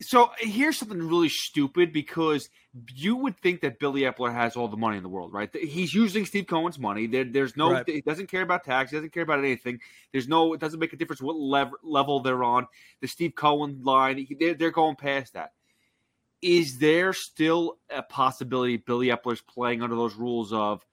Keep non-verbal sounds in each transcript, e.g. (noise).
So here's something really stupid because you would think that Billy Eppler has all the money in the world, right? He's using Steve Cohen's money. There, there's no, right. he doesn't care about tax. He doesn't care about anything. There's no, it doesn't make a difference what level, level they're on. The Steve Cohen line, they're, they're going past that. Is there still a possibility Billy Eppler's playing under those rules of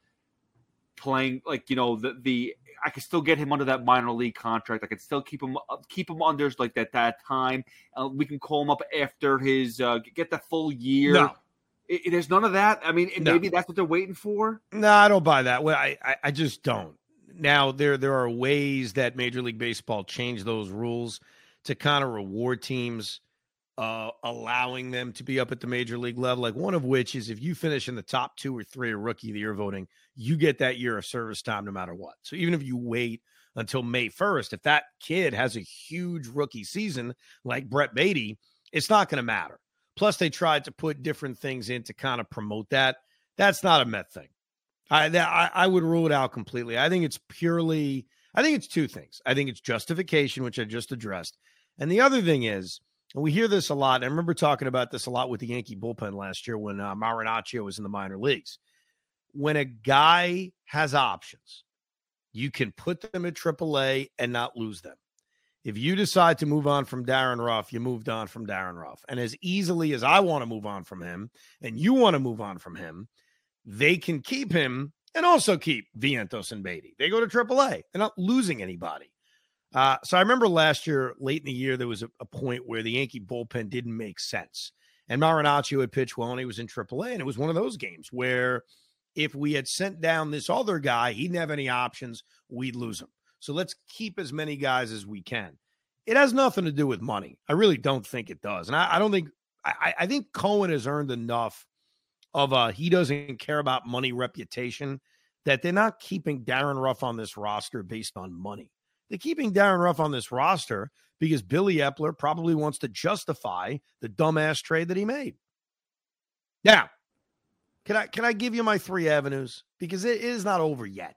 playing like you know the the I could still get him under that minor league contract. I could still keep him keep him under like that that time. Uh, we can call him up after his uh, get the full year. No. It, it, there's none of that. I mean, no. maybe that's what they're waiting for. No, I don't buy that. Well, I, I, I just don't. Now there there are ways that Major League Baseball changed those rules to kind of reward teams uh, allowing them to be up at the major league level. Like one of which is if you finish in the top two or three rookie of the year voting, you get that year of service time no matter what. So even if you wait until May 1st, if that kid has a huge rookie season like Brett Baty, it's not going to matter. Plus, they tried to put different things in to kind of promote that. That's not a Met thing. I, that, I, I would rule it out completely. I think it's purely, I think it's two things. I think it's justification, which I just addressed. And the other thing is, and we hear this a lot. I remember talking about this a lot with the Yankee bullpen last year when uh, Marinaccio was in the minor leagues. When a guy has options, you can put them at AAA and not lose them. If you decide to move on from Darin Ruf, you moved on from Darin Ruf. And as easily as I want to move on from him and you want to move on from him, they can keep him and also keep Vientos and Baty. They go to AAA. They're not losing anybody. Uh, so I remember last year, late in the year, there was a, a, point where the Yankee bullpen didn't make sense. And Marinaccio had pitched well and he was in AAA. And it was one of those games where if we had sent down this other guy, he didn't have any options, we'd lose him. So let's keep as many guys as we can. It has nothing to do with money. I really don't think it does. And I, I don't think, I, I, think Cohen has earned enough of a he doesn't care about money reputation that they're not keeping Darin Ruf on this roster based on money. They're keeping Darin Ruf on this roster because Billy Eppler probably wants to justify the dumbass trade that he made. Now, can I can I give you my three avenues because it is not over yet.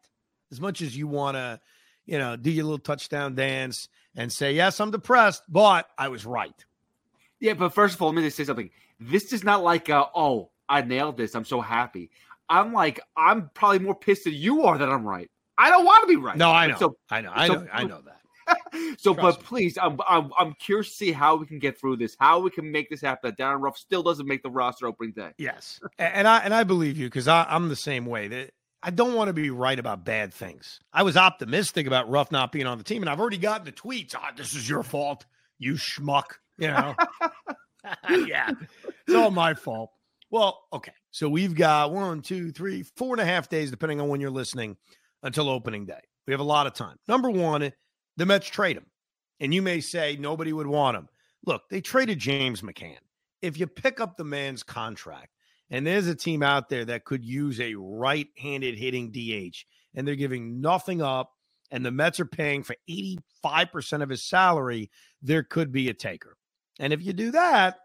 As much as you want to, you know, do your little touchdown dance and say, "Yes, I'm depressed, but I was right." Yeah, but first of all, let me just say something. This is not like, uh, "Oh, I nailed this. I'm so happy." I'm like, I'm probably more pissed than you are that I'm right. I don't want to be right. No, I know. So, I know. I know. I know that. (laughs) so, Trust but me. please, I'm, I'm, I'm curious to see how we can get through this, how we can make this happen. That Darin Ruf still doesn't make the roster opening day. Yes, and I and I believe you because I'm the same way. That I don't want to be right about bad things. I was optimistic about Ruf not being on the team, and I've already gotten the tweets. Oh, this is your fault, you schmuck. You know, (laughs) yeah, it's all my fault. Well, okay. So we've got one, two, three, four and a half days, depending on when you're listening, until opening day. We have a lot of time. Number one, the Mets trade him. And you may say nobody would want him. Look, they traded James McCann. If you pick up the man's contract, and there's a team out there that could use a right handed hitting DH, and they're giving nothing up, and the Mets are paying for 85% of his salary, there could be a taker. And if you do that,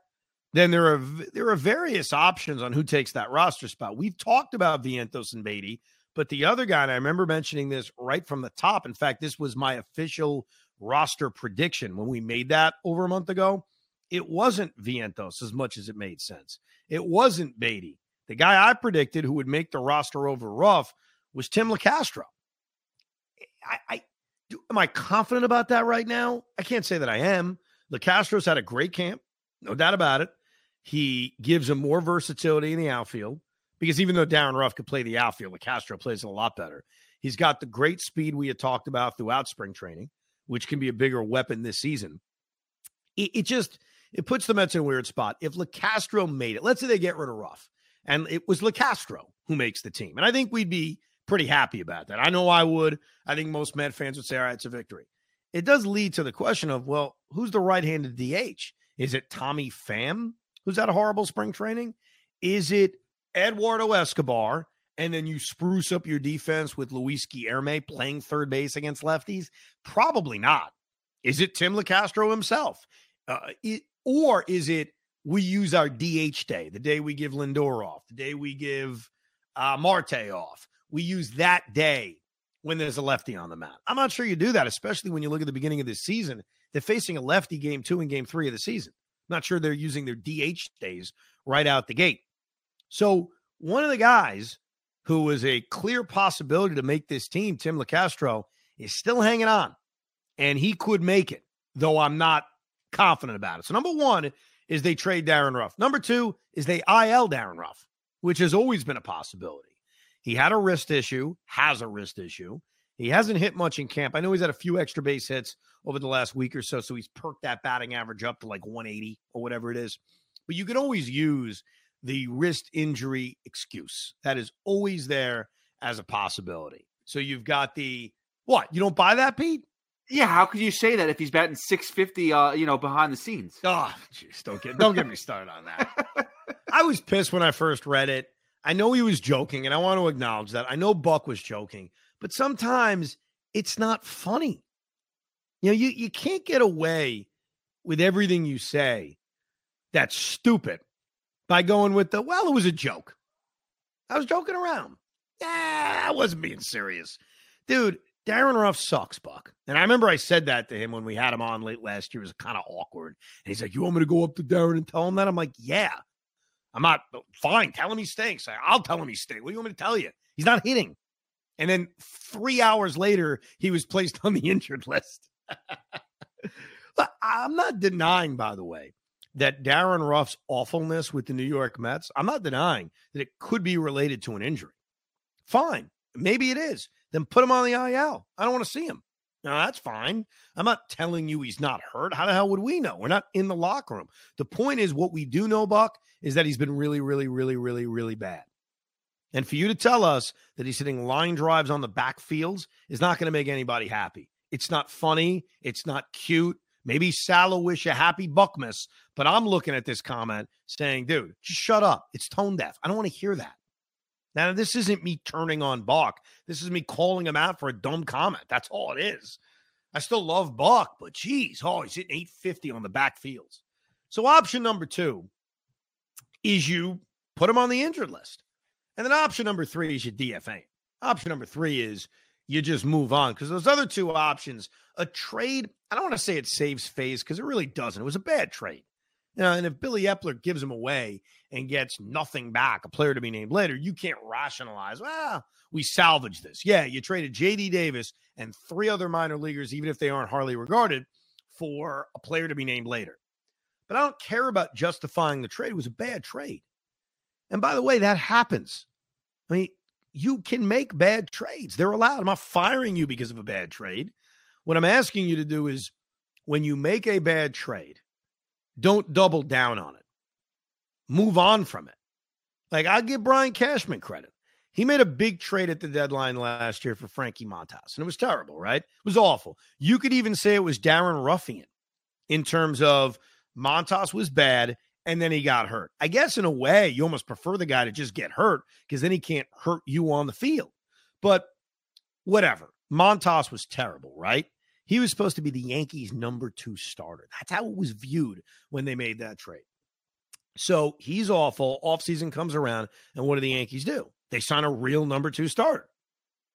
then there are there are various options on who takes that roster spot. We've talked about Vientos and Baty. But the other guy, and I remember mentioning this right from the top. In fact, this was my official roster prediction when we made that over a month ago. It wasn't Vientos as much as it made sense. It wasn't Baty. The guy I predicted who would make the roster over Ruf was Tim Locastro. I, I am I confident about that right now? I can't say that I am. Locastro's had a great camp, no doubt about it. He gives him more versatility in the outfield because even though Darin Ruf could play the outfield, Castro plays it a lot better. He's got the great speed we had talked about throughout spring training, which can be a bigger weapon this season. It, it just it puts the Mets in a weird spot. If Locastro made it, let's say they get rid of Ruf, and it was Locastro who makes the team, and I think we'd be pretty happy about that. I know I would. I think most Met fans would say, "All right, it's a victory." It does lead to the question of, well, who's the right-handed DH? Is it Tommy Pham, who's had a horrible spring training? Is it Eduardo Escobar, and then you spruce up your defense with Luis Guillorme playing third base against lefties? Probably not. Is it Tim Locastro himself? Uh, it, or is it we use our DH day, the day we give Lindor off, the day we give uh, Marte off? We use that day when there's a lefty on the mound. I'm not sure you do that, especially when you look at the beginning of this season. They're facing a lefty game two and game three of the season. I'm not sure they're using their DH days right out the gate. So one of the guys who was a clear possibility to make this team, Tim Locastro, is still hanging on, and he could make it, though I'm not confident about it. So number one is they trade Darin Ruf. Number two is they IL Darin Ruf, which has always been a possibility. He had a wrist issue, has a wrist issue. He hasn't hit much in camp. I know he's had a few extra base hits over the last week or so, so he's perked that batting average up to like 180 or whatever it is. But you can always use the wrist injury excuse. That is always there as a possibility. So you've got the what? You don't buy that, Pete? Yeah, how could you say that if he's batting 650 uh, you know, behind the scenes? Oh, jeez, don't get don't get me started on that. (laughs) I was pissed when I first read it. I know he was joking, and I want to acknowledge that. I know Buck was joking, but sometimes it's not funny. You know, you, you can't get away with everything you say that's stupid by going with the, well, it was a joke. I was joking around. Yeah, I wasn't being serious. Dude, Darin Ruf sucks, Buck. And I remember I said that to him when we had him on late last year. It was kind of awkward. And he's like, You want me to go up to Darin and tell him that? I'm like, Yeah. I'm not oh, fine. Tell him he stinks. I'll tell him he stinks. What do you want me to tell you? He's not hitting. And then three hours later, he was placed (laughs) on the injured list. (laughs) I'm not denying, by the way, that Darin Ruf's awfulness with the New York Mets, I'm not denying that it could be related to an injury. Fine. Maybe it is. Then put him on the IL. I don't want to see him. Now, that's fine. I'm not telling you he's not hurt. How the hell would we know? We're not in the locker room. The point is, what we do know, Buck, is that he's been really, really, really, really, really bad. And for you to tell us that he's hitting line drives on the backfields is not going to make anybody happy. It's not funny. It's not cute. Maybe Salah wish a happy Buckmas, but I'm looking at this comment saying, dude, just shut up. It's tone deaf. I don't want to hear that. Now, this isn't me turning on Buck. This is me calling him out for a dumb comment. That's all it is. I still love Buck, but geez, oh, he's hitting 850 on the backfields. So option number two is you put him on the injured list. And then option number three is you DFA. Option number three is you just move on because those other two options, a trade, I don't want to say it saves face because it really doesn't. It was a bad trade. You know, and if Billy Eppler gives him away and gets nothing back, a player to be named later, you can't rationalize, well, we salvaged this. Yeah, you traded JD Davis and three other minor leaguers, even if they aren't hardly regarded, for a player to be named later. But I don't care about justifying the trade. It was a bad trade. And by the way, that happens. I mean, you can make bad trades. They're allowed. I'm not firing you because of a bad trade. What I'm asking you to do is when you make a bad trade, don't double down on it. Move on from it. Like I'll give Brian Cashman credit. He made a big trade at the deadline last year for Frankie Montas, and it was terrible, right? It was awful. You could even say it was Darin Ruffian in terms of Montas was bad and then he got hurt. I guess in a way, you almost prefer the guy to just get hurt because then he can't hurt you on the field. But whatever. Montas was terrible, right? He was supposed to be the Yankees' number two starter. That's how it was viewed when they made that trade. So he's awful. Offseason comes around, and what do the Yankees do? They sign a real number two starter.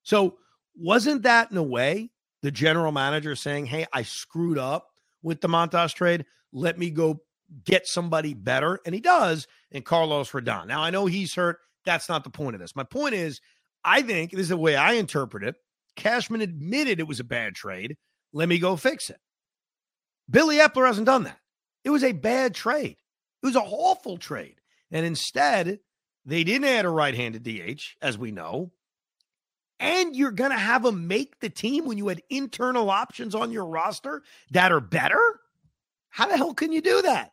So wasn't that in a way the general manager saying, Hey, I screwed up with the Montas trade? Let me go get somebody better. And he does in Carlos Rodon. Now, I know he's hurt. That's not the point of this. My point is, I think this is the way I interpret it. Cashman admitted it was a bad trade. Let me go fix it. Billy Eppler hasn't done that. It was a bad trade. It was a awful trade. And instead, they didn't add a right handed DH, as we know. And you're going to have them make the team when you had internal options on your roster that are better? How the hell can you do that?